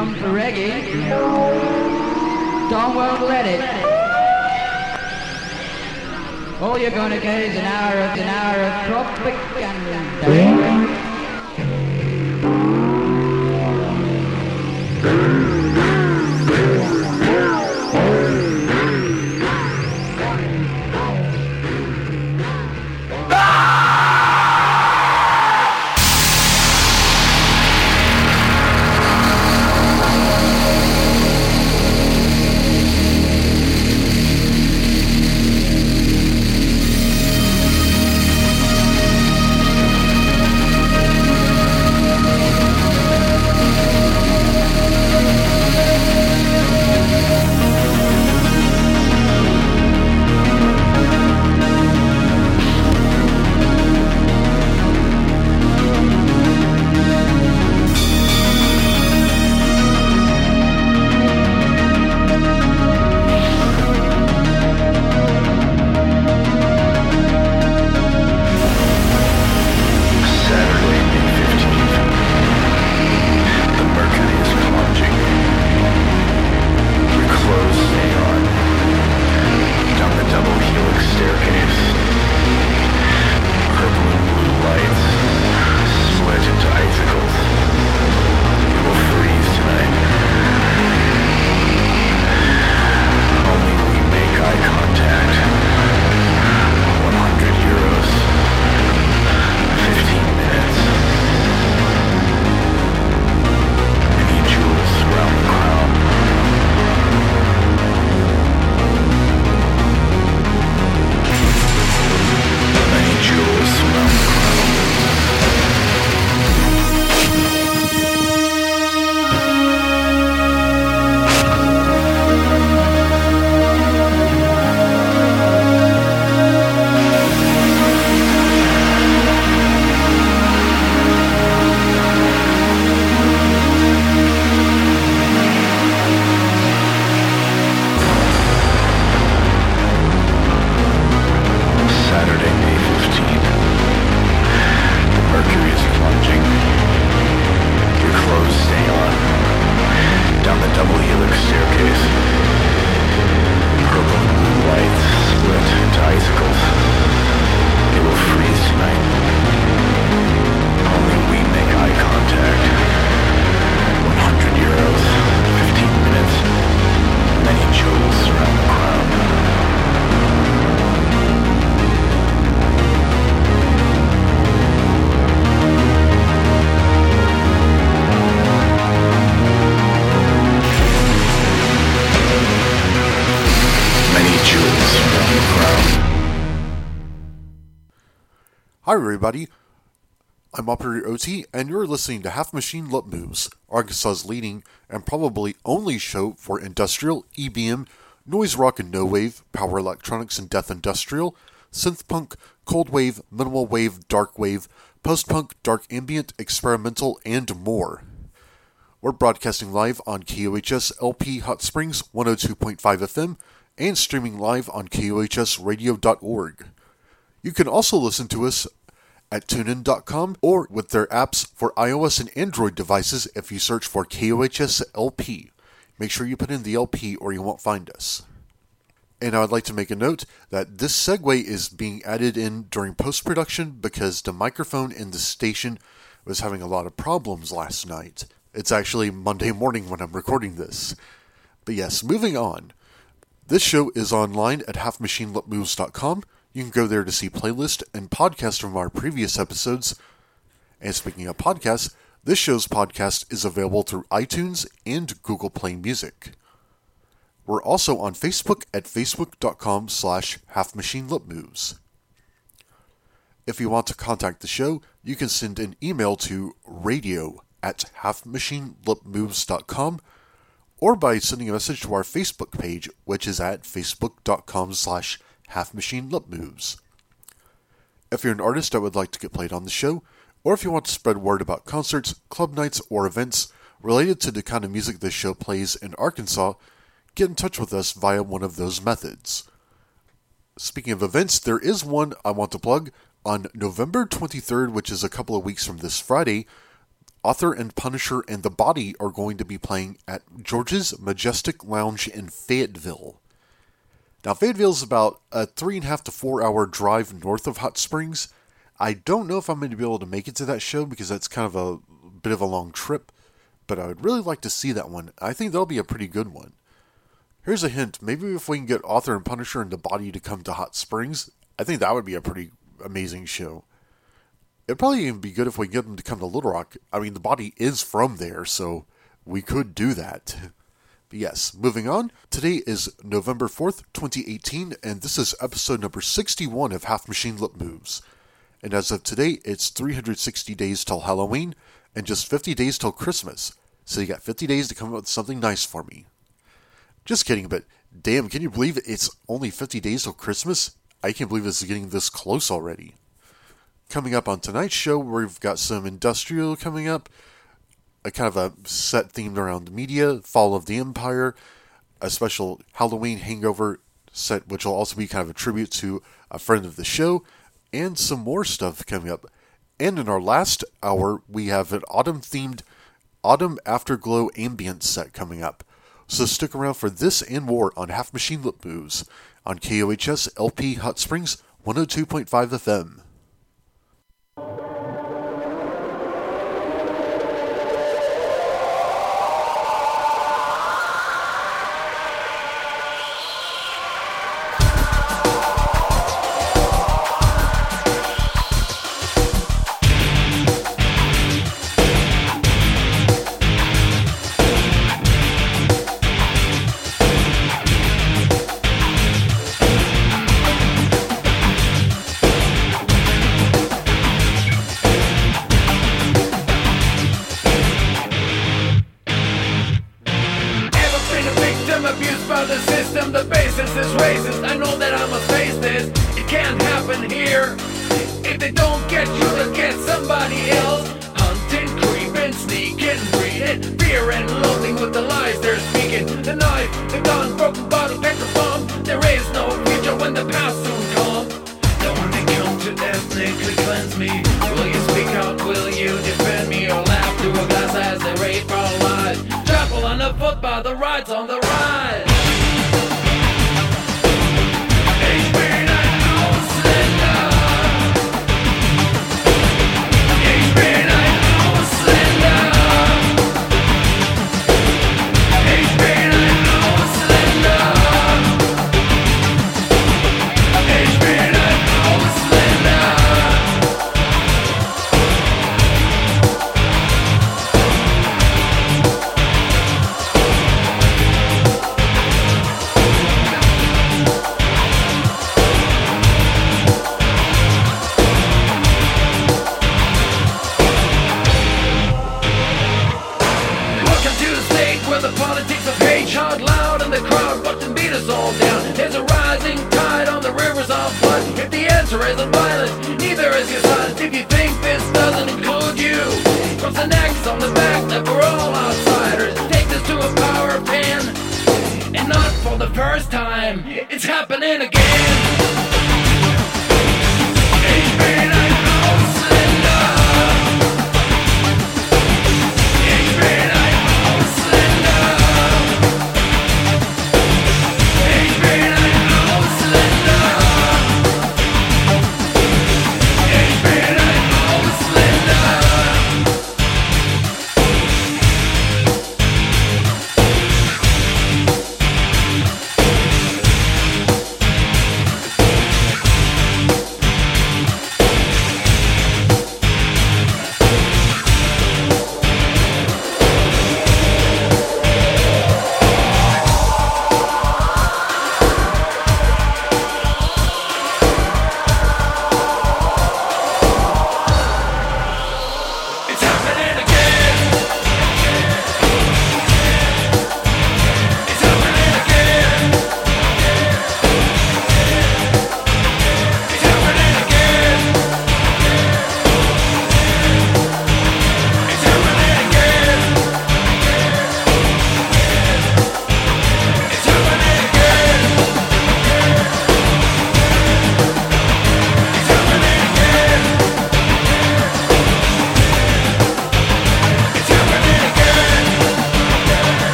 If you come for reggae, Don won't let it. All you're gonna get is an hour of an hour of propaganda. Everybody. I'm Operator OT, and you're listening to Half Machine Lip Moves, Arkansas's leading and probably only show for industrial, EBM, noise rock and no wave, power electronics and death industrial, synth punk, cold wave, minimal wave, dark wave, post punk, dark ambient, experimental, and more. We're broadcasting live on KUHS LP Hot Springs 102.5 FM and streaming live on KUHSradio.org. You can also listen to us at tunein.com or with their apps for iOS and Android devices if you search for KUHS LP. Make sure you put in the LP or you won't find us. And I would like to make a note that this segue is being added in during post production because the microphone in the station was having a lot of problems last night. It's actually Monday morning when I'm recording this. But yes, moving on. This show is online at halfmachinelipmoves.com. You can go there to see playlist and podcast from our previous episodes. And speaking of podcasts, this show's podcast is available through iTunes and Google Play Music. We're also on Facebook at facebook.com slash halfmachinelipmoves. If you want to contact the show, you can send an email to radio at halfmachinelipmoves.com or by sending a message to our Facebook page, which is at facebook.com slash halfmachinelipmoves. If you're an artist that would like to get played on the show, or if you want to spread word about concerts, club nights, or events related to the kind of music this show plays in Arkansas, get in touch with us via one of those methods. Speaking of events, there is one I want to plug. On November 23rd, which is a couple of weeks from this Friday, Author and Punisher and The Body are going to be playing at George's Majestic Lounge in Fayetteville. Now, Fayetteville is about a three and a half to four hour drive north of Hot Springs. I don't know if I'm going to be able to make it to that show because that's kind of a bit of a long trip, but I would really like to see that one. I think that'll be a pretty good one. Here's a hint maybe if we can get Author and Punisher and The Body to come to Hot Springs, I think that would be a pretty amazing show. It'd probably even be good if we get them to come to Little Rock. I mean, the body is from there, so we could do that. Yes, moving on. Today is November 4th, 2018, and this is episode number 61 of Half Machine Lip Moves. And as of today, it's 360 days till Halloween and just 50 days till Christmas. So you got 50 days to come up with something nice for me. Just kidding, but damn, can you believe it's only 50 days till Christmas? I can't believe it's getting this close already. Coming up on tonight's show, we've got some industrial coming up, a kind of a set themed around the media, Fall of the Empire, a special Halloween hangover set, which will also be kind of a tribute to a friend of the show, and some more stuff coming up. And in our last hour, we have an autumn themed Autumn Afterglow ambient set coming up. So stick around for this and more on Half Machine Lip Moves on KUHS LP Hot Springs 102.5 FM. Somebody else. Hunting, creeping, sneaking, breeding, fear and loathing with the lies they're speaking. The knife, the gun, broken bottle, petrol bomb. There is no future when the past soon come. Now when they come to ethnically cleanse me, will you speak out? Will you defend me or laugh through a glass as they rape our lives? Trample underfoot by the rides on the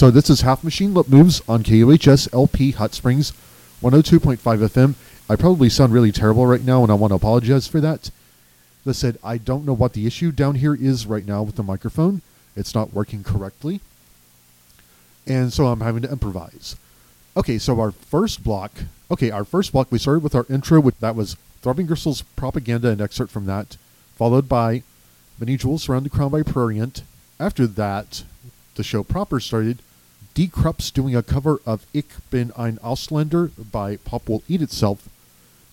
So this is Half Machine Lip Moves on KUHS LP Hot Springs 102.5 FM. I probably sound really terrible right now, and I want to apologize for that. I said, I don't know what the issue down here is right now with the microphone. It's not working correctly. And so I'm having to improvise. Okay, so our first block. Okay, our first block, we started with our intro, which that was Throbbing Gristle's propaganda and excerpt from that, followed by Many Jewels Surround the Crown by Prurient. After that, the show proper started. Die Krupps doing a cover of Ich bin ein Ausländer by Pop Will Eat Itself,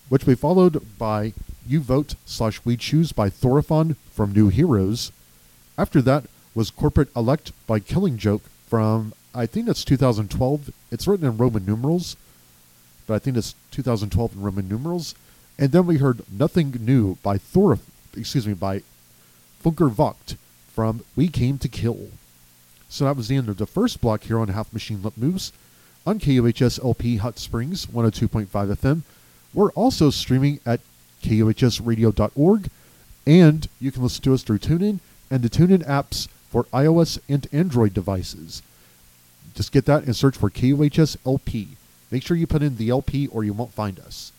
which we followed by You Vote slash We Choose by Thorofon from New Heroes. After that was Corporate Elect by Killing Joke from, I think that's 2012. It's written in Roman numerals, but I think it's 2012 in Roman numerals. And then we heard Nothing New by Thor, excuse me, by Funker Vogt from We Came to Kill. So that was the end of the first block here on Half Machine Lip Moves on KUHS LP Hot Springs 102.5 FM. We're also streaming at KUHSradio.org, and you can listen to us through TuneIn and the TuneIn apps for iOS and Android devices. Just get that and search for KUHS LP. Make sure you put in the LP or you won't find us.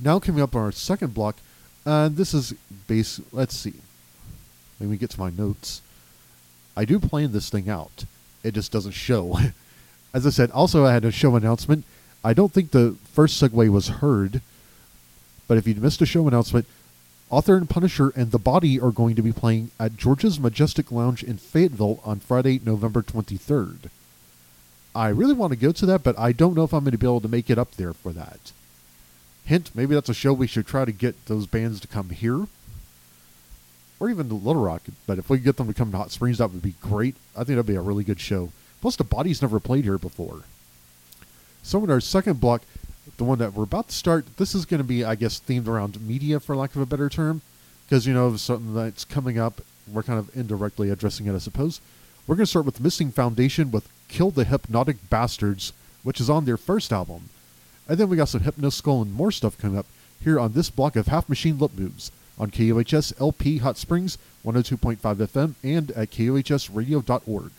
Now coming up on our second block, uh, this is base. Let's see. Let me get to my notes. I do plan this thing out. It just doesn't show. As I said, also I had a show announcement. I don't think the first segue was heard, but if you missed a show announcement, Author and Punisher and The Body are going to be playing at George's Majestic Lounge in Fayetteville on Friday, November 23rd. I really want to go to that, but I don't know if I'm going to be able to make it up there for that. Hint, maybe that's a show we should try to get those bands to come here. Or even to Little Rock. But if we get them to come to Hot Springs, that would be great. I think that'd be a really good show. Plus, the body's never played here before. So, in our second block, the one that we're about to start, this is going to be, I guess, themed around media, for lack of a better term. Because, you know, something that's coming up, we're kind of indirectly addressing it, I suppose. We're going to start with Missing Foundation with Kill the Hypnotic Bastards, which is on their first album. And then we got some Hypnoskull and more stuff coming up here on this block of Half Machine Lip Moves on KUHS LP Hot Springs 102.5 FM and at KUHSradio.org.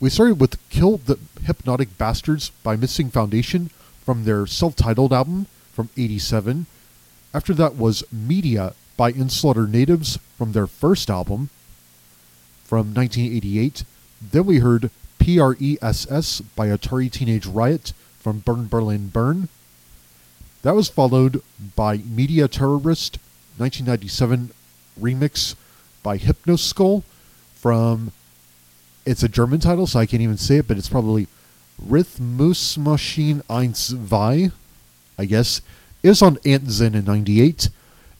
we started with Kill the Hypnotic Bastards by Missing Foundation from their self titled album from 87. After that was Media by In Slaughter Natives from their first album from 1988. Then we heard PRESS by Atari Teenage Riot from Burn Berlin Burn. That was followed by Media Terrorist 1997 remix by Hypnoskull from it's a German title, so I can't even say it, but it's probably Rhythmusmaschine 1 2, I guess. It was on Antzen in 98.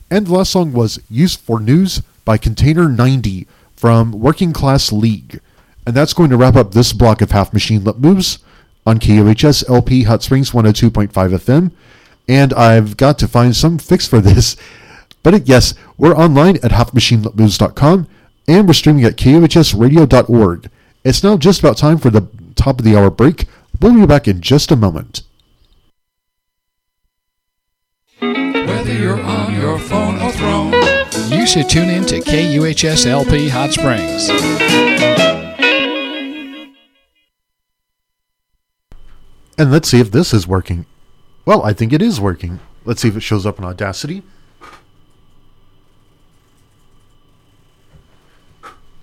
And the last song was Use for News by Container 90 from Working Class League. And that's going to wrap up this block of Half Machine Lip Moves on KUHS LP Hot Springs 102.5 FM. And I've got to find some fix for this. But yes, we're online at halfmachinelipmoves.com and we're streaming at kuhsradio.org. It's now just about time for the top of the hour break. We'll be back in just a moment. Whether you're on your phone or throne, you should tune in to KUHS LP Hot Springs. And let's see if this is working. Well, I think it is working. Let's see if it shows up in Audacity.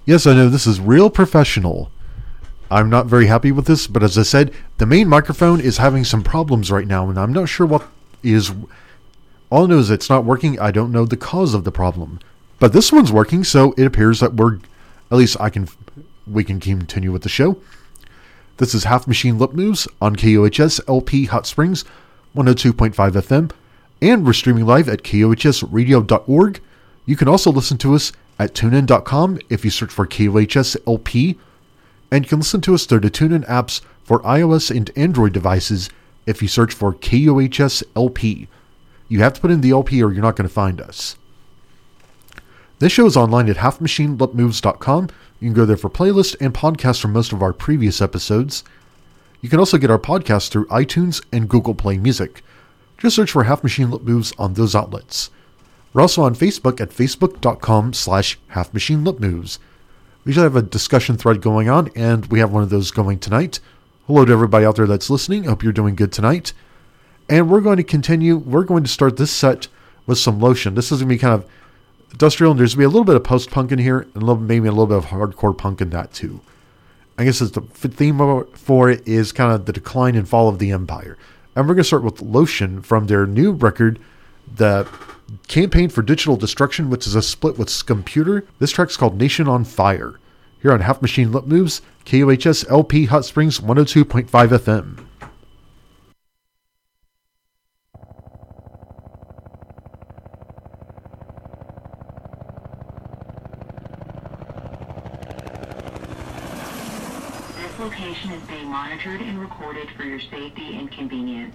Yes, I know this is real professional. I'm not very happy with this, but as I said, the main microphone is having some problems right now, and I'm not sure what is. All I know is it's not working. I don't know the cause of the problem. But this one's working, so it appears that we're. At least I can. We can continue with the show. This is Half Machine Lip Moves on KUHS LP Hot Springs 102.5 FM, and we're streaming live at KUHSradio.org. You can also listen to us at tunein.com if you search for KUHS LP, and you can listen to us through the TuneIn apps for iOS and Android devices if you search for KUHS LP. You have to put in the LP or you're not going to find us. This show is online at halfmachinelipmoves.com. You can go there for playlists and podcasts from most of our previous episodes. You can also get our podcast through iTunes and Google Play Music. Just search for Half Machine Lip Moves on those outlets. We're also on Facebook at facebook.com slash Half Machine Lip Moves. We usually have a discussion thread going on, and we have one of those going tonight. Hello to everybody out there that's listening. Hope you're doing good tonight. And we're going to continue. We're going to start this set with some lotion. This is going to be kind of industrial, and there's going to be a little bit of post punk in here, and a little, maybe a little bit of hardcore punk in that too. I guess the theme for it is kind of the decline and fall of the empire. And we're going to start with Lotion from their new record, the Campaign for Digital Destruction, which is a split with Scomputer. This track's called Nation on Fire. Here on Half Machine Lip Moves, KUHS LP Hot Springs 102.5 FM. This location is being monitored and recorded for your safety and convenience.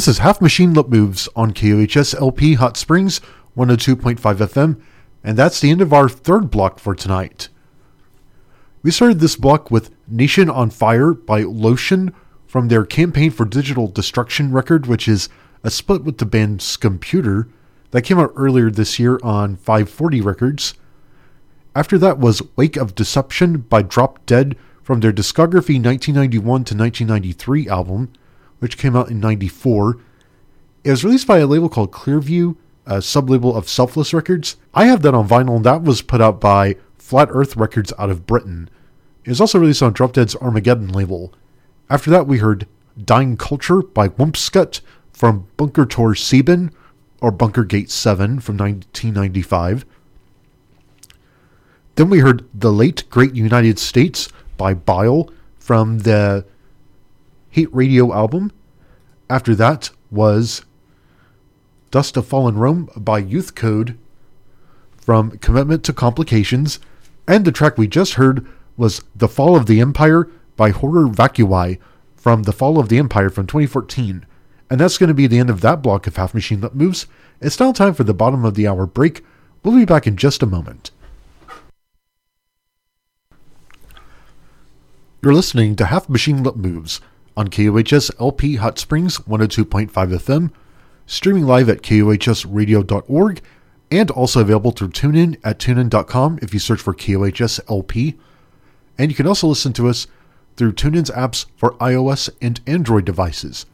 This is Half Machine Lip Moves on KUHS LP Hot Springs 102.5 FM, and that's the end of our third block for tonight. We started this block with Nation on Fire by Lotion from their Campaign for Digital Destruction record, which is a split with the band Scomputer that came out earlier this year on 540 Records. After that was Wake of Deception by Drop Dead from their discography 1991 to 1993 album, which came out in 94. It was released by a label called Clearview, a sublabel of Selfless Records. I have that on vinyl, and that was put out by Flat Earth Records out of Britain. It was also released on Drop Dead's Armageddon label. After that, we heard Dying Culture by Wumpscut from Bunker Tor Sieben, or Bunker Gate 7 from 1995. Then we heard The Late Great United States by Bile from the Hate Radio album. After that was Dust of Fallen Rome by Youth Code from Commitment to Complications. And the track we just heard was The Fall of the Empire by Horror Vacui from The Fall of the Empire from 2014. And that's going to be the end of that block of Half Machine Lip Moves. It's now time for the bottom of the hour break. We'll be back in just a moment. You're listening to Half Machine Lip Moves on KUHS LP Hot Springs 102.5 FM, streaming live at KUHSradio.org, and also available through TuneIn at tunein.com if you search for KUHS LP. And you can also listen to us through TuneIn's apps for iOS and Android devices.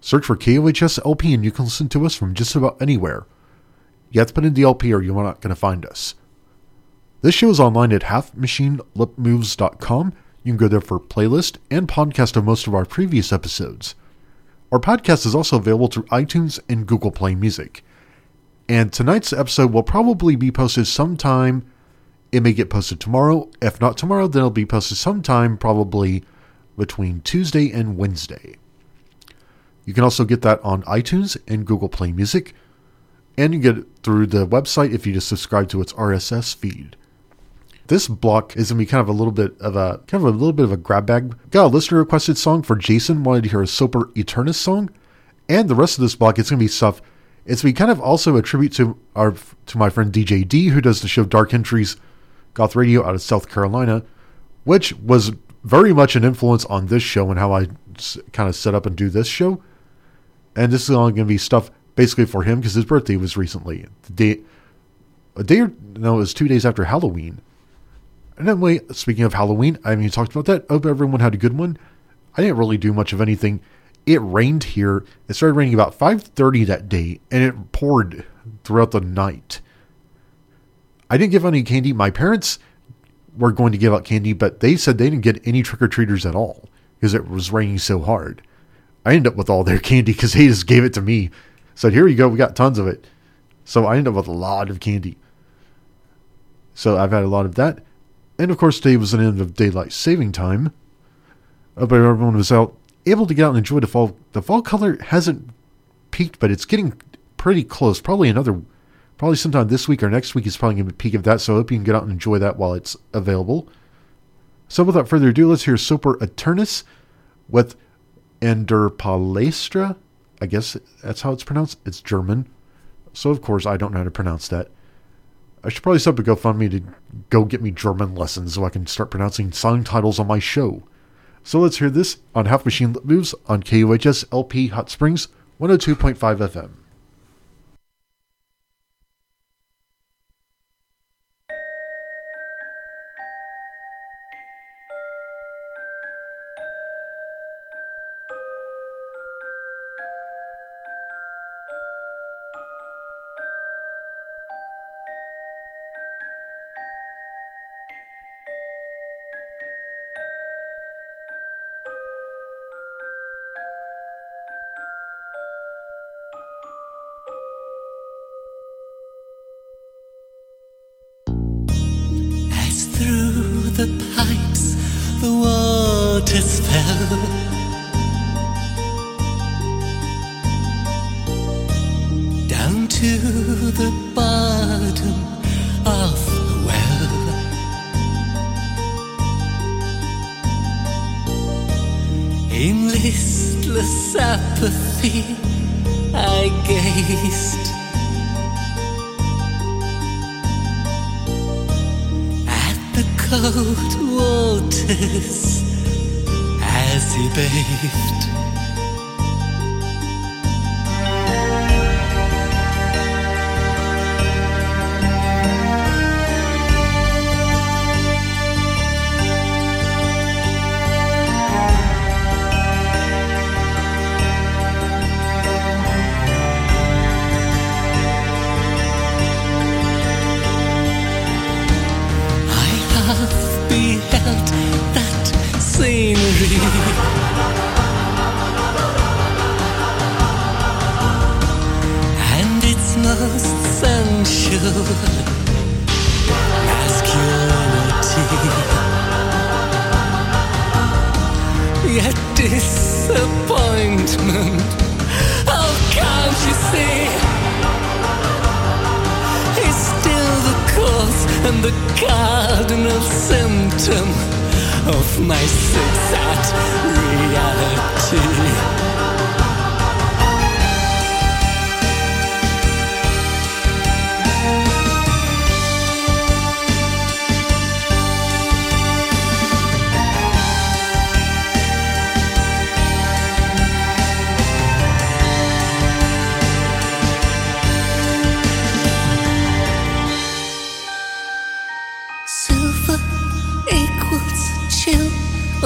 Search for KUHS LP and you can listen to us from just about anywhere. You have to put in the LP or you're not going to find us. This show is online at halfmachinelipmoves.com. You can go there for playlist and podcast of most of our previous episodes. Our podcast is also available through iTunes and Google Play Music. And tonight's episode will probably be posted sometime. It may get posted tomorrow. If not tomorrow, then it'll be posted sometime probably between Tuesday and Wednesday. You can also get that on iTunes and Google Play Music. and you can get it through the website if you just subscribe to its RSS feed. This block is gonna be kind of a little bit of a kind of a little bit of a grab bag. Got a listener requested song for Jason wanted to hear a Sopor Aeternus song, and the rest of this block it's gonna be stuff. It's gonna be kind of also a tribute to our to my friend DJ D who does the show Dark Entries, Goth Radio out of South Carolina, which was very much an influence on this show and how I kind of set up and do this show. And this is all going to be stuff basically for him because his birthday was recently. The day, a day or no, it was two days after Halloween. And anyway, speaking of Halloween, I even talked about that. I hope everyone had a good one. I didn't really do much of anything. It rained here. It started raining about 5:30 that day, and it poured throughout the night. I didn't give any candy. My parents were going to give out candy, but they said they didn't get any trick or treaters at all because it was raining so hard. I ended up with all their candy because they just gave it to me. Said, "Here you go. We got tons of it." So I ended up with a lot of candy. So I've had a lot of that, and of course today was an end of daylight saving time. Uh, but everyone was out, able to get out and enjoy the fall. The fall color hasn't peaked, but it's getting pretty close. Probably another, probably sometime this week or next week is probably going to be peak of that. So I hope you can get out and enjoy that while it's available. So without further ado, let's hear Sopor Aeternus with In der Palestra. I guess that's how it's pronounced. It's German. So of course I don't know how to pronounce that. I should probably set up a GoFundMe to go get me German lessons so I can start pronouncing song titles on my show. So let's hear this on Half Machine Moves on KUHS LP Hot Springs 102.5 FM.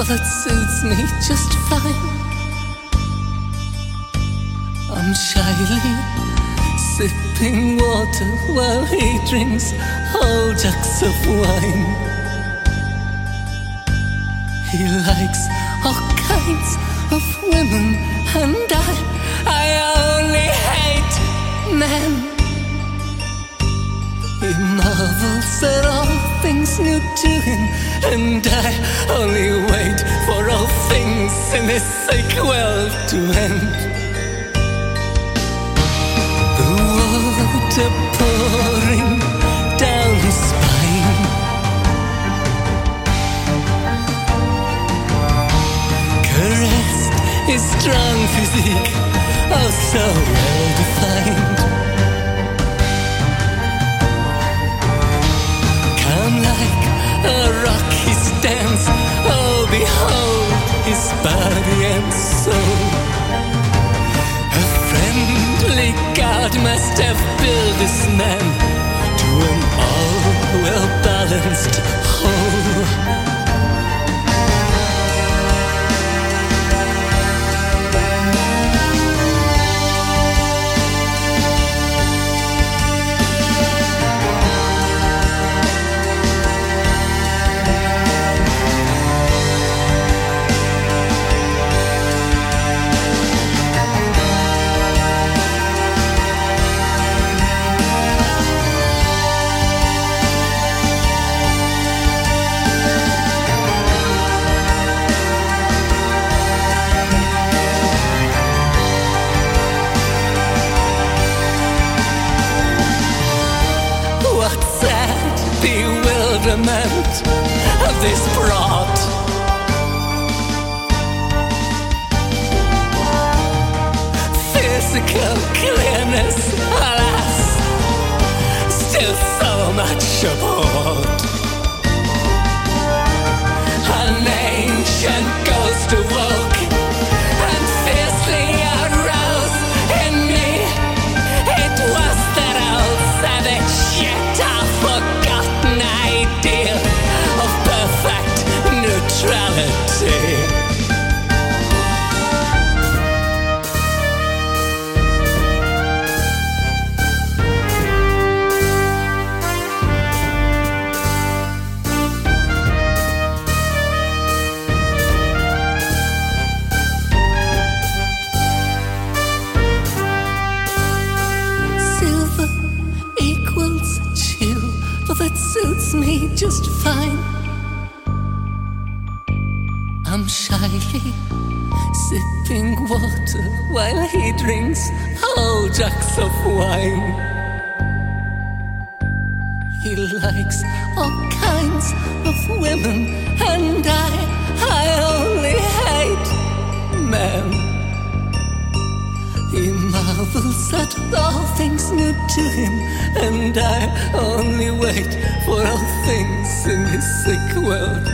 That suits me just fine. I'm shyly sipping water while he drinks whole jugs of wine. He likes all kinds of women, and I, I only hate men. He marvels at all things new to him, and I only wait for all things in this sequel to end. The water pouring down his spine. Caressed his strong physique, oh so well defined. Behold his body and soul. A friendly God must have built this man to an all well balanced whole. This brought. Physical clearness, alas, still so much aboard. An ancient ghost He likes all kinds of women, and I, I only hate men. He marvels at all things new to him, and I only wait for all things in his sick world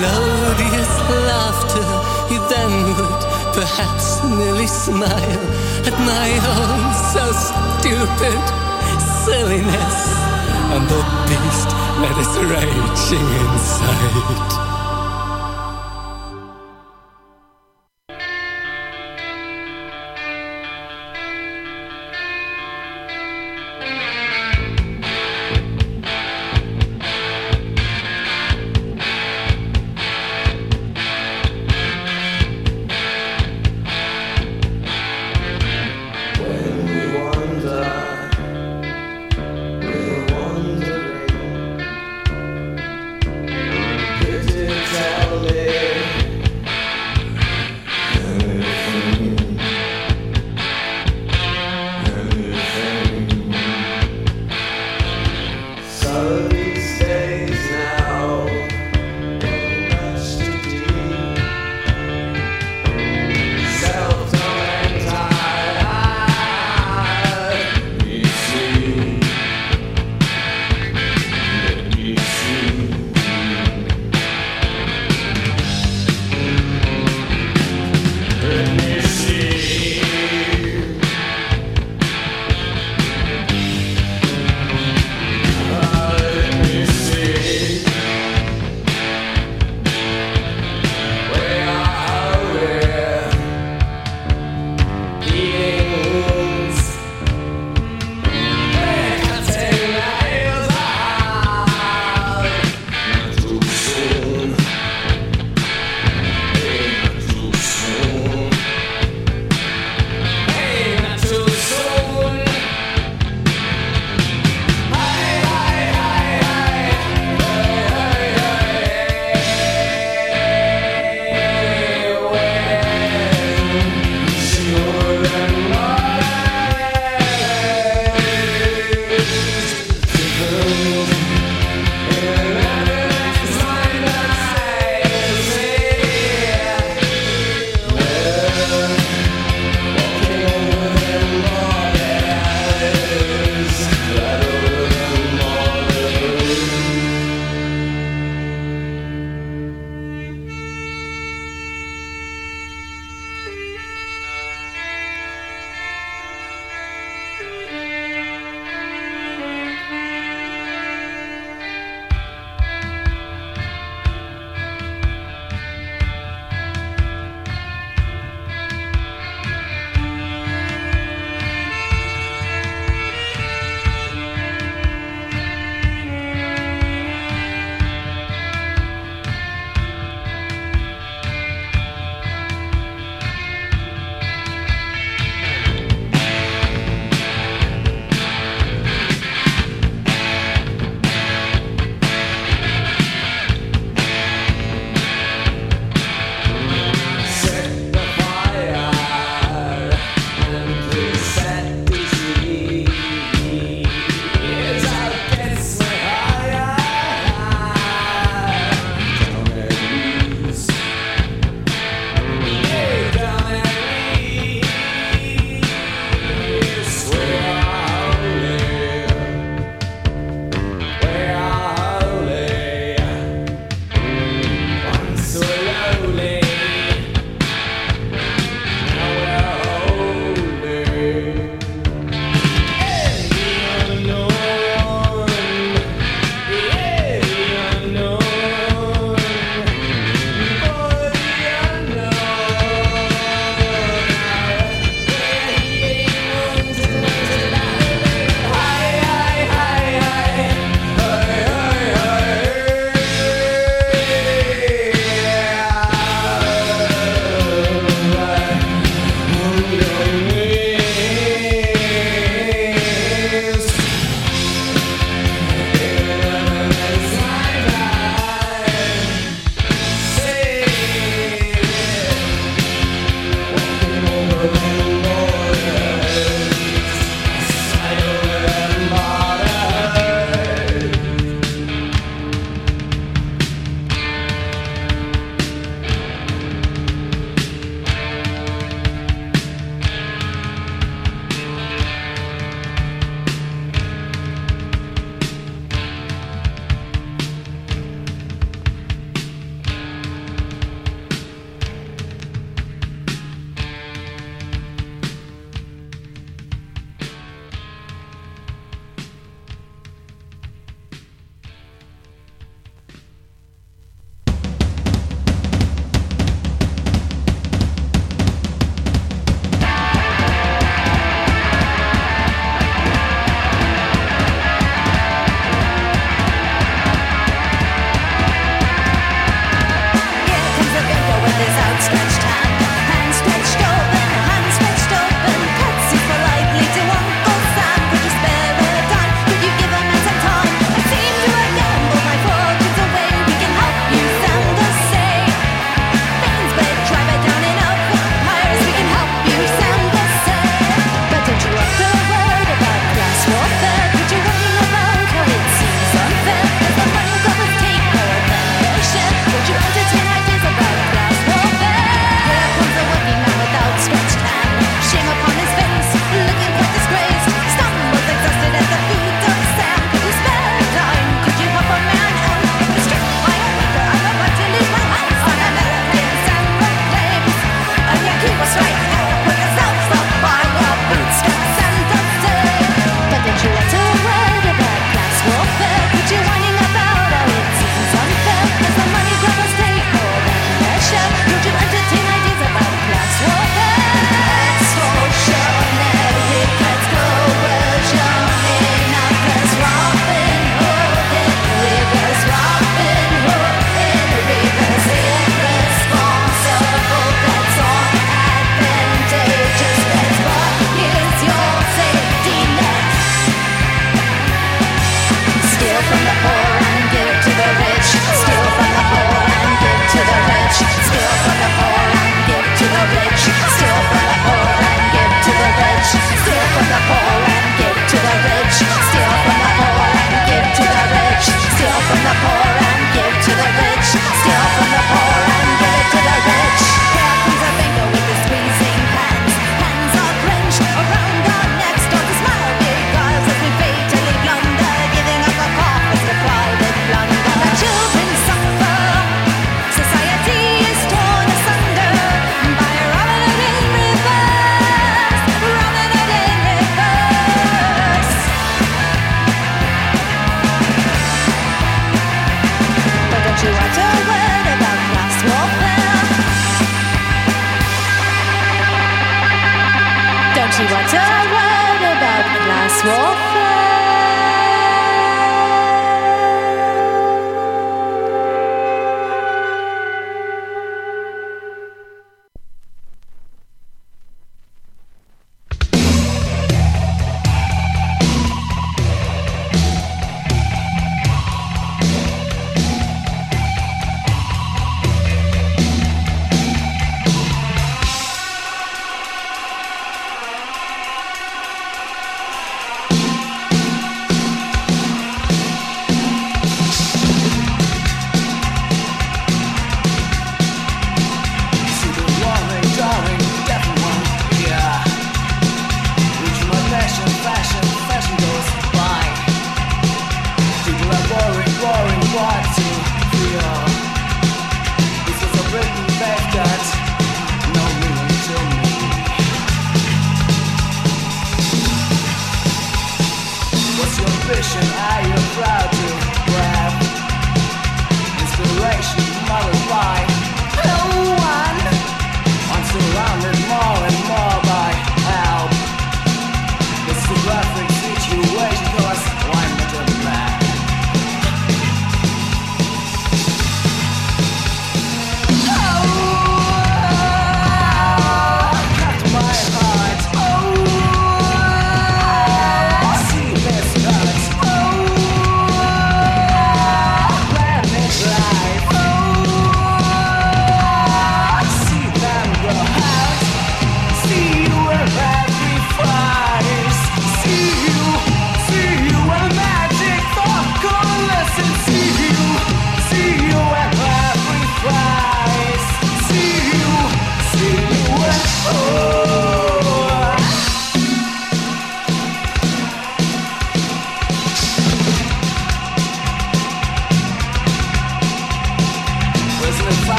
melodious laughter, he then would perhaps merely smile at my own so stupid silliness and the beast that is raging inside.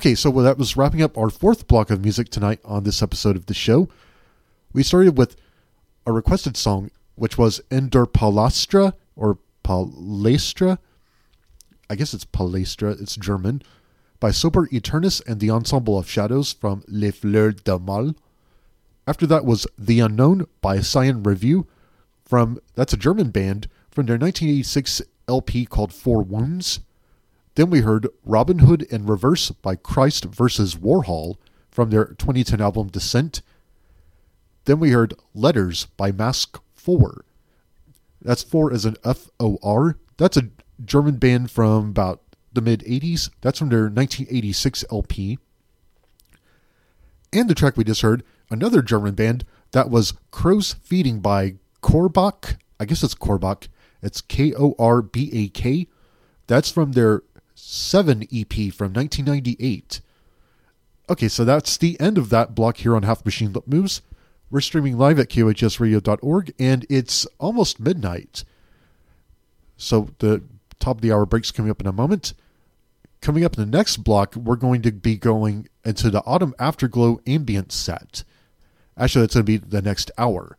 Okay, so that was wrapping up our fourth block of music tonight on this episode of the show. We started with a requested song, which was In der Palastra or Palestra. I guess it's Palestra, it's German, by Sopor Aeternus and the Ensemble of Shadows from Les Fleurs de Mal. After that was The Unknown by Cyan Review from that's a German band from their 1986 LP called Four Wounds. Then we heard Robin Hood in Reverse by Christ vs. Warhol from their 2010 album Descent. Then we heard Letters by Mask For. That's 4 as an F O R. That's a German band from about the mid 80s. That's from their 1986 LP. And the track we just heard, another German band, that was Crow's Feeding by Korbak. I guess it's Korbak. It's K O R B A K. That's from their 7 EP from 1998. Okay, so that's the end of that block here on Half Machine Lip Moves. We're streaming live at KUHSradio.org, and it's almost midnight. So the top of the hour break's coming up in a moment. Coming up in the next block, we're going to be going into the Autumn Afterglow ambient set. Actually, that's going to be the next hour.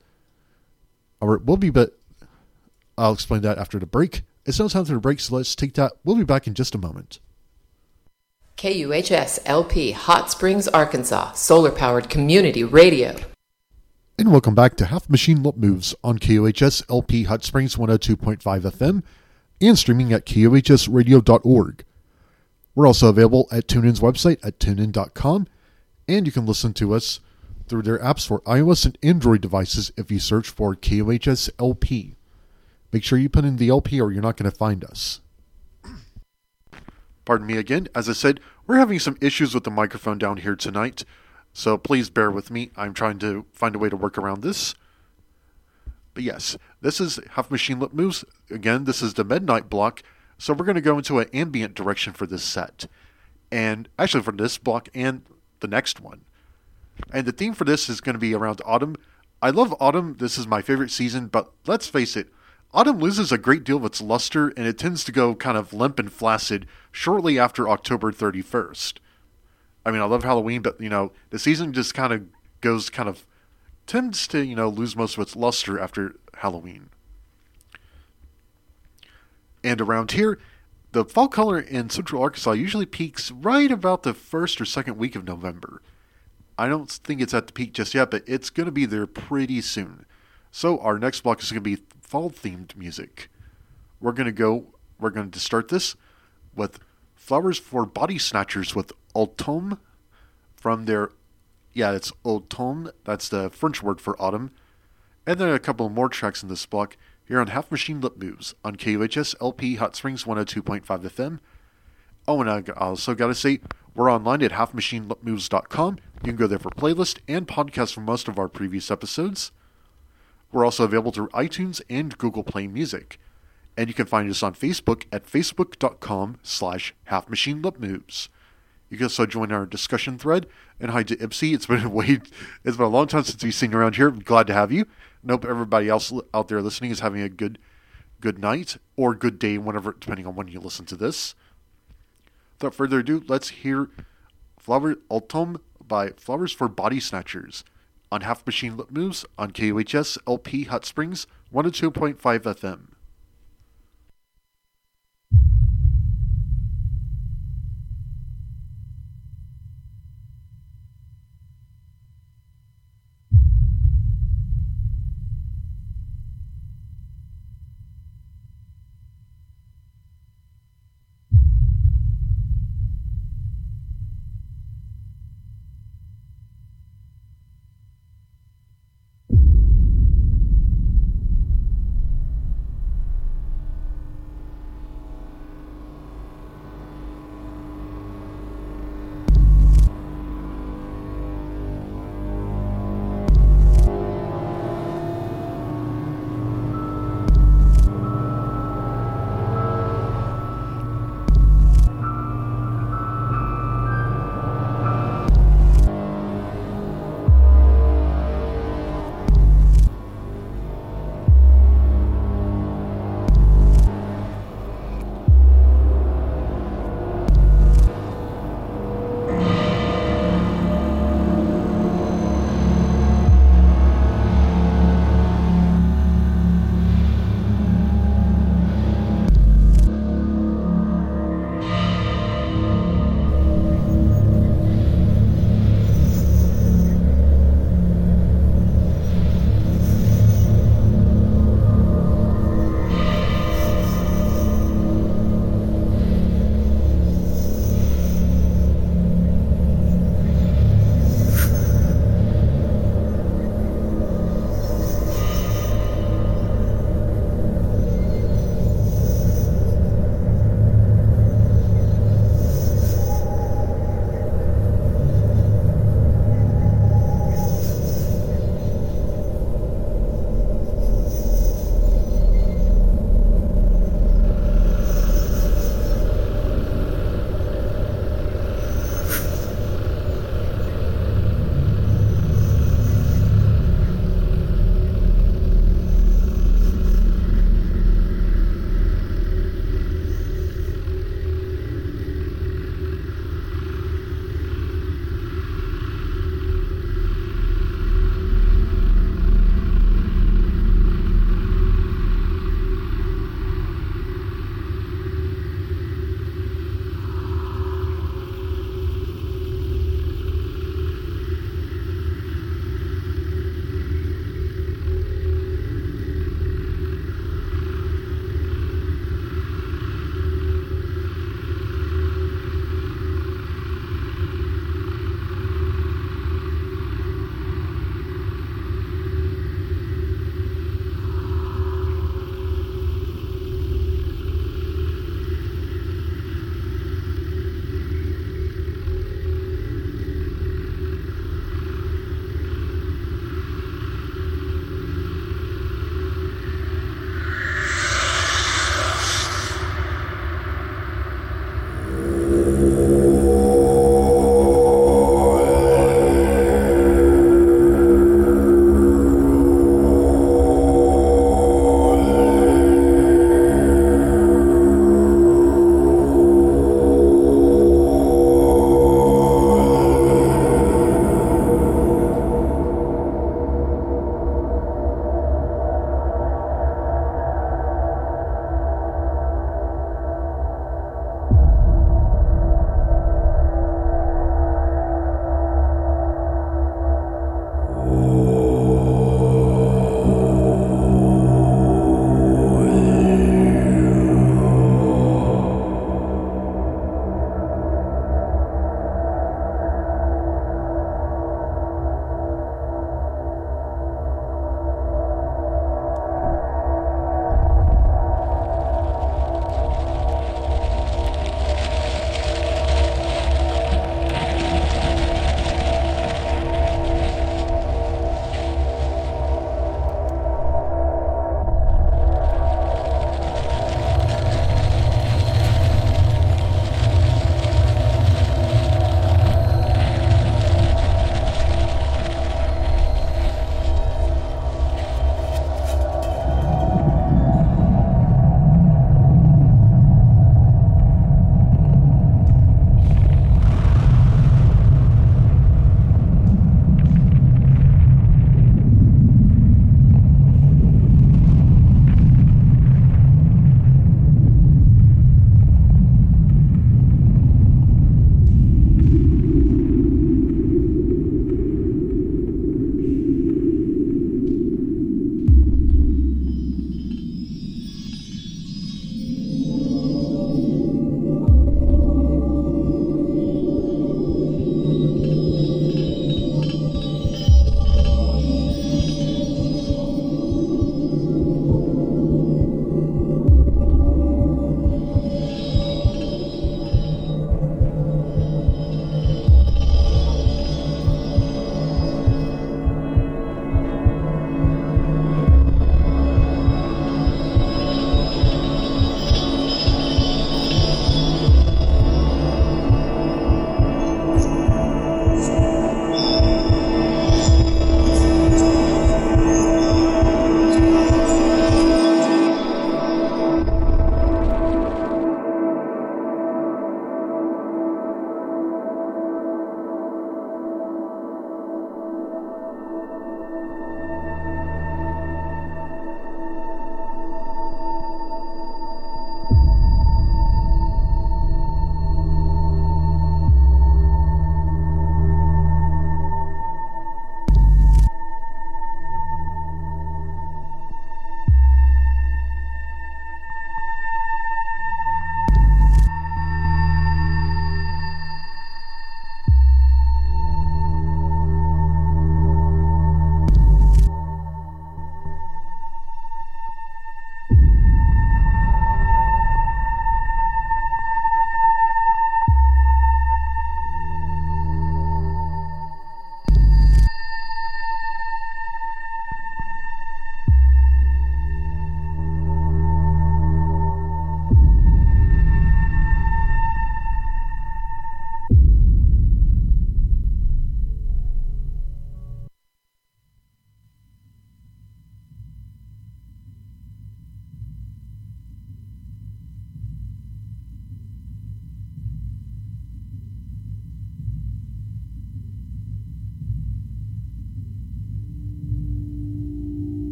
Or it will be, but I'll explain that after the break. It's now time for the break, so let's take that. We'll be back in just a moment. KUHS LP Hot Springs, Arkansas, solar powered community radio. And welcome back to Half Machine Lip Moves on KUHS LP Hot Springs 102.5 FM and streaming at KUHSradio.org. We're also available at TuneIn's website at tunein.com, and you can listen to us through their apps for iOS and Android devices if you search for KUHS LP. Make sure you put in the LP or you're not going to find us. Pardon me again. As I said, we're having some issues with the microphone down here tonight, so please bear with me. I'm trying to find a way to work around this. But yes, this is Half Machine Lip Moves. Again, this is the Midnight block, so we're going to go into an ambient direction for this set. And actually, for this block and the next one. And the theme for this is going to be around autumn. I love autumn. This is my favorite season, but let's face it, autumn loses a great deal of its luster and it tends to go kind of limp and flaccid shortly after October 31st. I mean, I love Halloween, but, you know, the season just kind of goes kind of tends to, you know, lose most of its luster after Halloween. And around here, the fall color in central Arkansas usually peaks right about the first or second week of November. I don't think it's at the peak just yet, but it's going to be there pretty soon. So our next block is going to be fall themed music. We're going to go, we're going to start this with Flowers for Body Snatchers with Automne from their, yeah, it's Automne, that's the French word for autumn. And then a couple more tracks in this block here on Half Machine Lip Moves on KUHS LP Hot Springs 102.5 FM. Oh, and I also got to say, we're online at halfmachinelipmoves.com. You can go there for playlist and podcasts from most of our previous episodes. We're also available through iTunes and Google Play Music. And you can find us on Facebook at facebook.com slash halfmachinelipmoves. You can also join our discussion thread. And hi to Ipsy. It's been a wait. It's been a long time since we've seen you around here. Glad to have you. And hope everybody else out there listening is having a good, good night or good day, whenever, depending on when you listen to this. Without further ado, let's hear Flower Automne by Flowers for Body Snatchers on Half Machine Moves on KUHS LP Hot Springs 102.5 FM.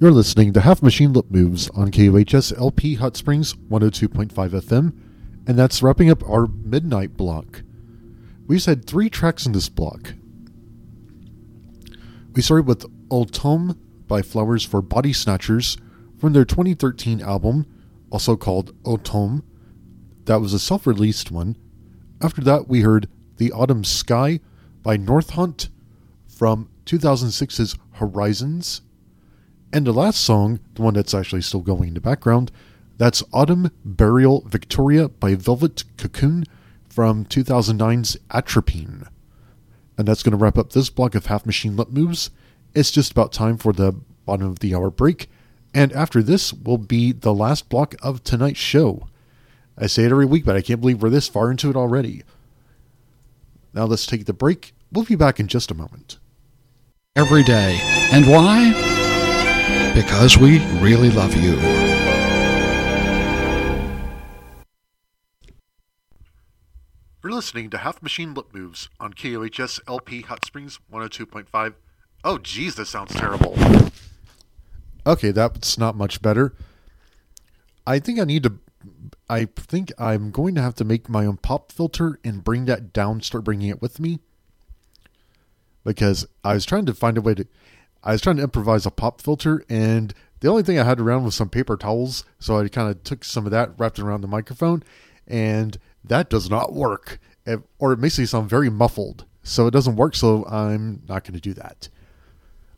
You're listening to Half Machine Lip Moves on KUHS LP Hot Springs 102.5 FM, and that's wrapping up our midnight block. We just had three tracks in this block. We started with Old Tome by Flowers for Bodysnatchers from their 2013 album, also called Old Tome. That was a self released one. After that, we heard The Autumn Sky by Northaunt from 2006's Horizons. And the last song, the one that's actually still going in the background, that's Autumn Burial Victoria by Velvet Cacoon from 2009's Atropine. And that's going to wrap up this block of Half Machine Lip Moves. It's just about time for the bottom of the hour break. And after this will be the last block of tonight's show. I say it every week, but I can't believe we're this far into it already. Now let's take the break. We'll be back in just a moment. Every day. And why? Because we really love you. You're listening to Half Machine Lip Moves on KUHS LP Hot Springs 102.5. Oh, geez, that sounds terrible. Okay, that's not much better. I think I need to. I think I'm going to have to make my own pop filter and bring that down, start bringing it with me. Because I was trying to find a way to. I was trying to improvise a pop filter, and the only thing I had around was some paper towels. So I kind of took some of that, wrapped it around the microphone, and that does not work. It- Or it makes me sound very muffled. So it doesn't work, so I'm not going to do that.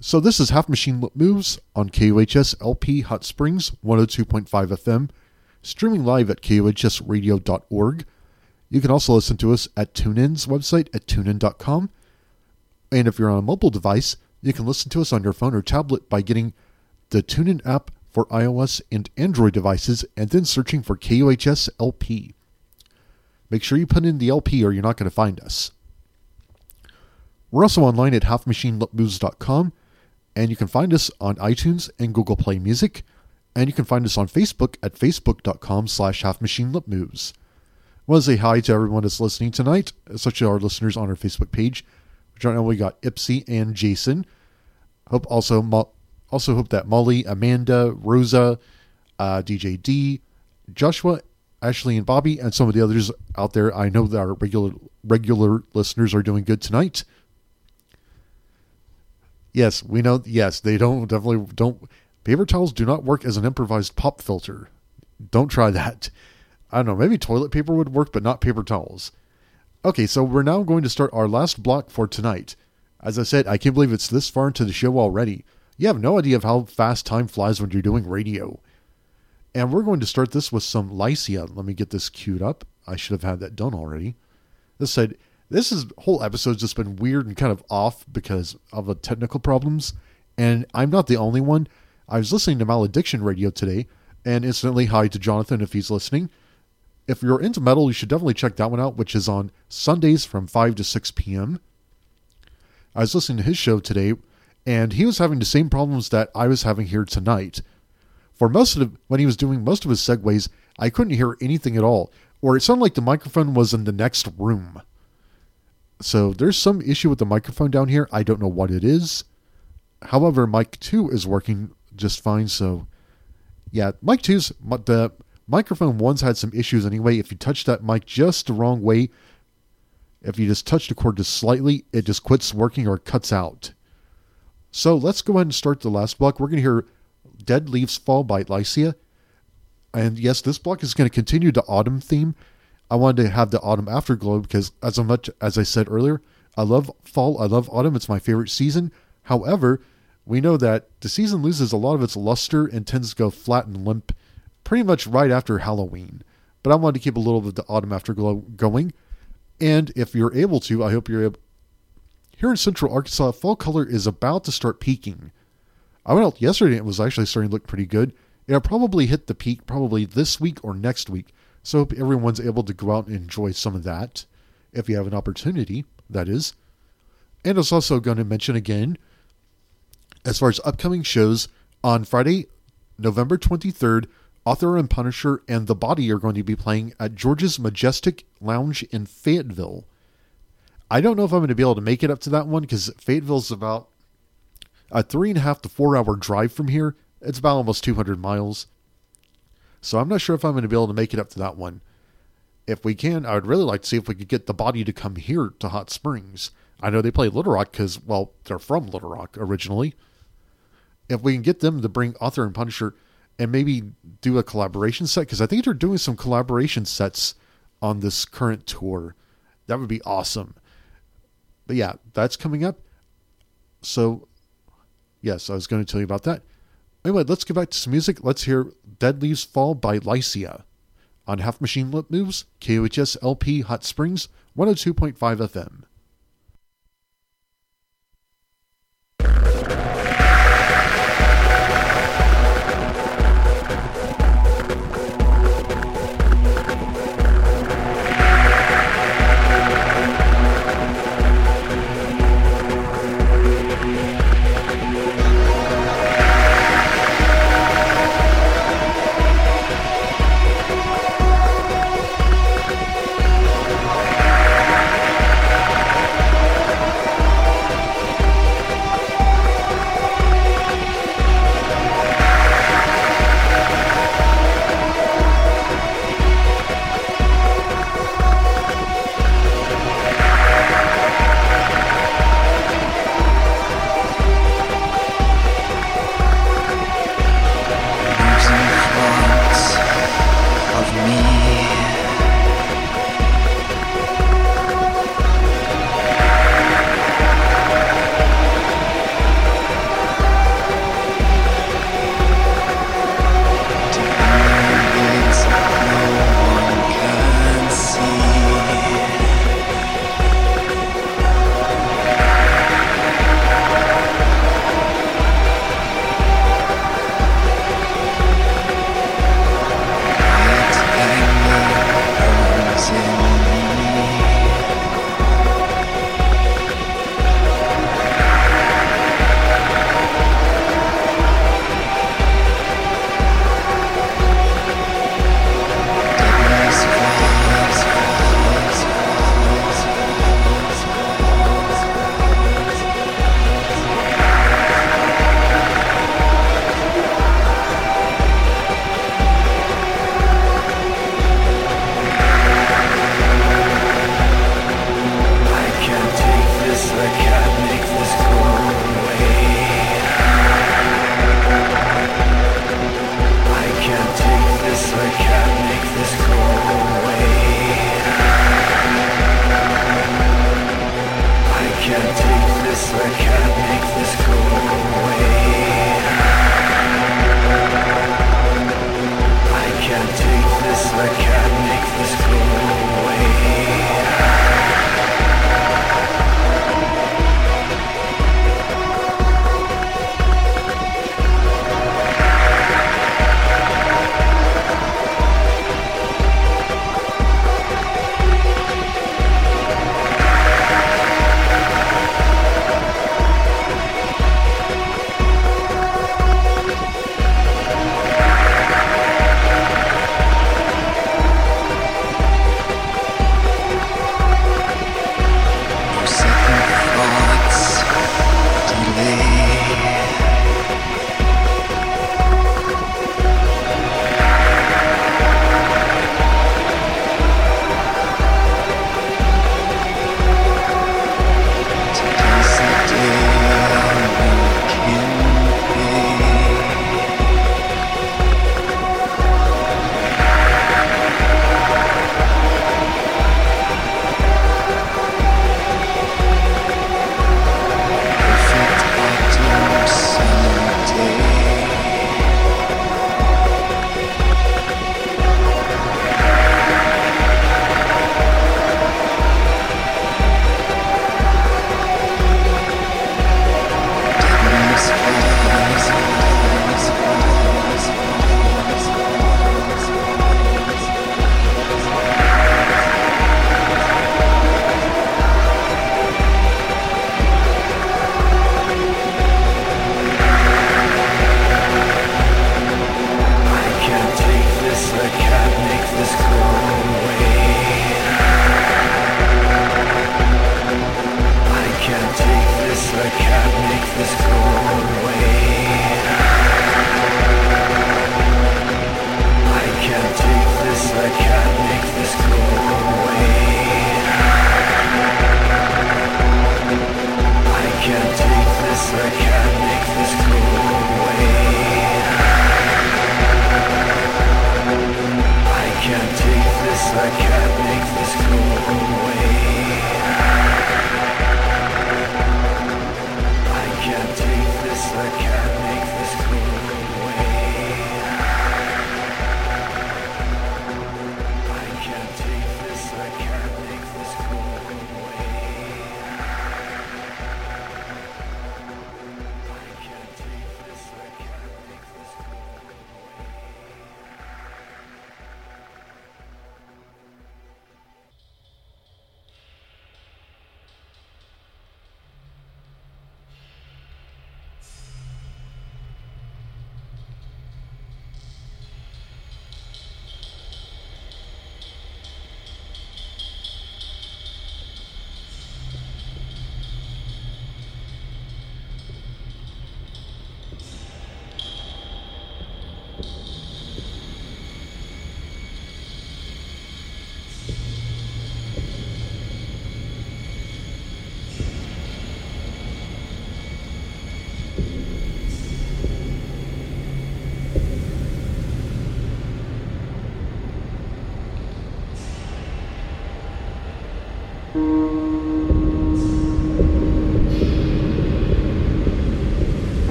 So this is Half Machine Lip Moves on KUHS LP Hot Springs 102.5 FM, streaming live at KUHSradio.org. You can also listen to us at TuneIn's website at tunein.com. And if you're on a mobile device, you can listen to us on your phone or tablet by getting the TuneIn app for iOS and Android devices and then searching for KUHS LP. Make sure you put in the LP or you're not going to find us. We're also online at halfmachinelipmoves.com, and you can find us on iTunes and Google Play Music, and you can find us on Facebook at facebook.com slash halfmachinelipmoves. I want to say hi to everyone that's listening tonight, especially our listeners on our Facebook page. Now we got Ipsy and Jason. Hope also Mo- also hope that Molly, Amanda, Rosa, uh, DJ D, Joshua, Ashley, and Bobby, and some of the others out there. I know that our regular regular listeners are doing good tonight. Yes, we know. Yes, they don't definitely don't. Paper towels do not work as an improvised pop filter. Don't try that. I don't know. Maybe toilet paper would work, but not paper towels. Okay, so we're now going to start our last block for tonight. As I said, I can't believe it's this far into the show already. You have no idea of how fast time flies when you're doing radio. And we're going to start this with some Lycia. Let me get this queued up. I should have had that done already. This said, this is whole episode's just been weird and kind of off because of the technical problems. And I'm not the only one. I was listening to Malediction Radio today, and instantly hi to Jonathan if he's listening. If you're into metal, you should definitely check that one out, which is on Sundays from 5 to 6 p.m. I was listening to his show today, and he was having the same problems that I was having here tonight. For most of the, when he was doing most of his segues, I couldn't hear anything at all, or it sounded like the microphone was in the next room. So there's some issue with the microphone down here. I don't know what it is. However, mic 2 is working just fine, so yeah, mic 2's the microphone 1's had some issues anyway. If you touch that mic just the wrong way, if you just touch the cord just slightly, it just quits working or cuts out. So let's go ahead and start the last block. We're going to hear Dead Leaves Fall by Lycia. And yes, this block is going to continue the autumn theme. I wanted to have the autumn afterglow because, as much as I said earlier, I love fall, I love autumn. It's my favorite season. However, we know that the season loses a lot of its luster and tends to go flat and limp pretty much right after Halloween. But I wanted to keep a little bit of the autumn afterglow going. And if you're able to, I hope you're able. Here in central Arkansas, fall color is about to start peaking. I went out yesterday and it was actually starting to look pretty good. It'll probably hit the peak probably this week or next week. So I hope everyone's able to go out and enjoy some of that. If you have an opportunity, that is. And I was also going to mention again, as far as upcoming shows, on Friday, November 23rd, Author and Punisher and The Body are going to be playing at George's Majestic Lounge in Fayetteville. I don't know if I'm going to be able to make it up to that one because Fayetteville's about a three and a half to four hour drive from here. It's about almost 200 miles. So I'm not sure if I'm going to be able to make it up to that one. If we can, I would really like to see if we could get the body to come here to Hot Springs. I know they play Little Rock because, well, they're from Little Rock originally. If we can get them to bring Author and Punisher and maybe do a collaboration set, because I think they're doing some collaboration sets on this current tour, that would be awesome. But yeah, that's coming up. So, yes, I was going to tell you about that. Anyway, let's get back to some music. Let's hear Dead Leaves Fall by Lycia on Half Machine Lip Moves, KUHS LP Hot Springs, 102.5 FM.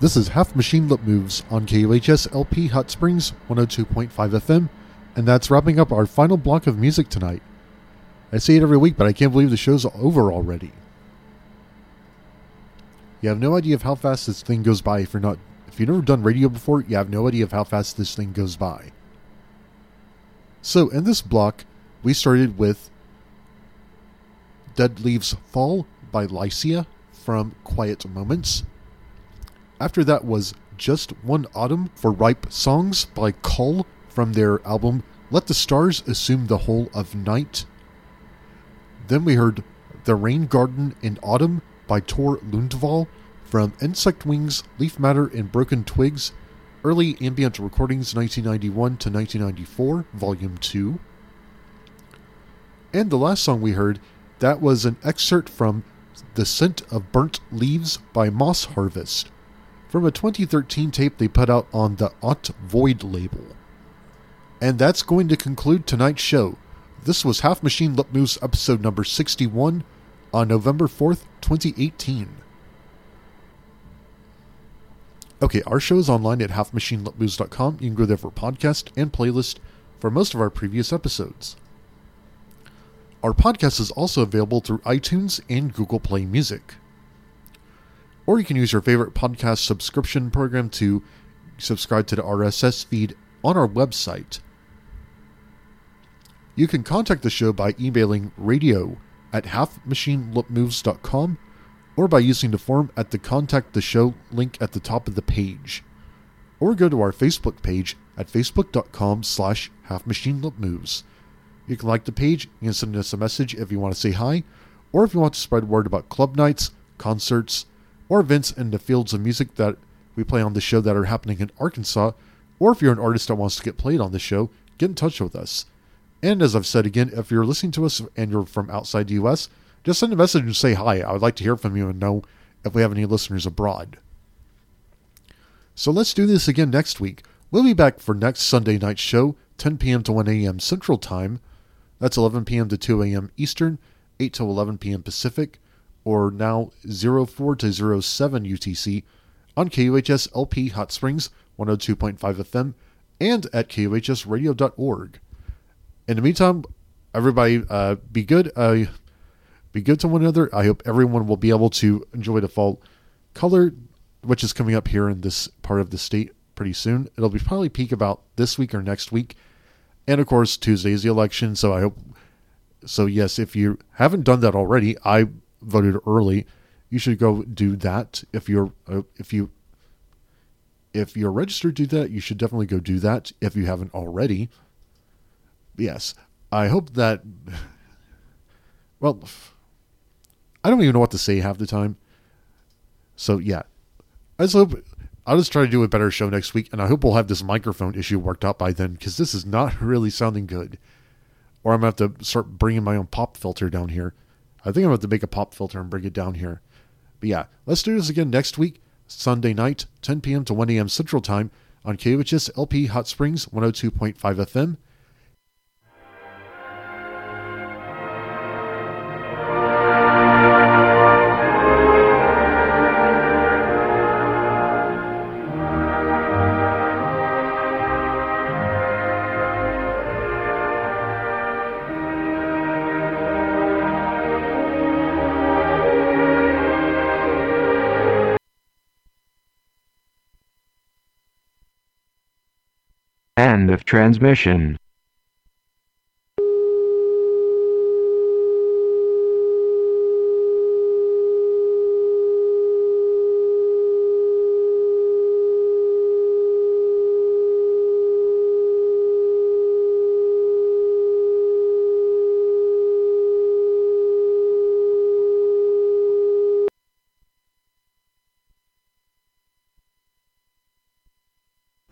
This is Half Machine Lip Moves on KUHS LP Hot Springs 102.5 FM, and that's wrapping up our final block of music tonight. I say it every week, but I can't believe the show's over already. You have no idea of how fast this thing goes by if you're not if you've never done radio before, you have no idea of how fast this thing goes by. So in this block, we started with Dead Leaves Fall by Lycia from Quiet Moments. After that was Just One Autumn for Ripe Songs by Cull from their album Let the Stars Assume the Whole of Night. Then we heard The Rain Garden in Autumn by Tor Lundvall from Insect Wings, Leaf Matter, and Broken Twigs, Early Ambient Recordings 1991 to 1994, Volume 2. And the last song we heard, that was an excerpt from The Scent of Burnt Leaves by Moss Harvest, from a 2013 tape they put out on the Ott Void label. And that's going to conclude tonight's show. This was Half Machine Lip Moves episode number 61 on November 4th, 2018. Okay, our show is online at halfmachinelipmoves.com. You can go there for podcast and playlist for most of our previous episodes. Our podcast is also available through iTunes and Google Play Music. Or you can use your favorite podcast subscription program to subscribe to the RSS feed on our website. You can contact the show by emailing radio at halfmachinelipmoves.com or by using the form at the Contact the Show link at the top of the page. Or go to our Facebook page at facebook.com slash halfmachinelipmoves. You can like the page, you can send us a message if you want to say hi, or if you want to spread word about club nights, concerts, or events in the fields of music that we play on the show that are happening in Arkansas, or if you're an artist that wants to get played on the show, get in touch with us. And as I've said again, if you're listening to us and you're from outside the US, just send a message and say hi. I would like to hear from you and know if we have any listeners abroad. So let's do this again next week. We'll be back for next Sunday night show, 10 p.m. to 1 a.m. Central Time. That's 11 p.m. to 2 a.m. Eastern, 8 to 11 p.m. Pacific, or now 04 to 07 UTC on KUHS LP Hot Springs 102.5 FM and at KUHSradio.org. In the meantime, everybody uh, be good. Uh, be good to one another. I hope everyone will be able to enjoy the fall color, which is coming up here in this part of the state pretty soon. It'll be probably peak about this week or next week. And of course, Tuesday is the election, so I hope. So, yes, if you haven't done that already, I voted early. You should go do that. If you're, uh, if you, if you're registered do that, you should definitely go do that if you haven't already. Yes, I hope that. Well, I don't even know what to say half the time. So yeah, I just hope I'll just try to do a better show next week, and I hope we'll have this microphone issue worked out by then because this is not really sounding good. Or I'm gonna have to start bringing my own pop filter down here. I think I'm gonna make a pop filter and bring it down here. But yeah, let's do this again next week, Sunday night, 10 p.m. to 1 a.m. Central Time on KUHS LP Hot Springs 102.5 FM. Of transmission.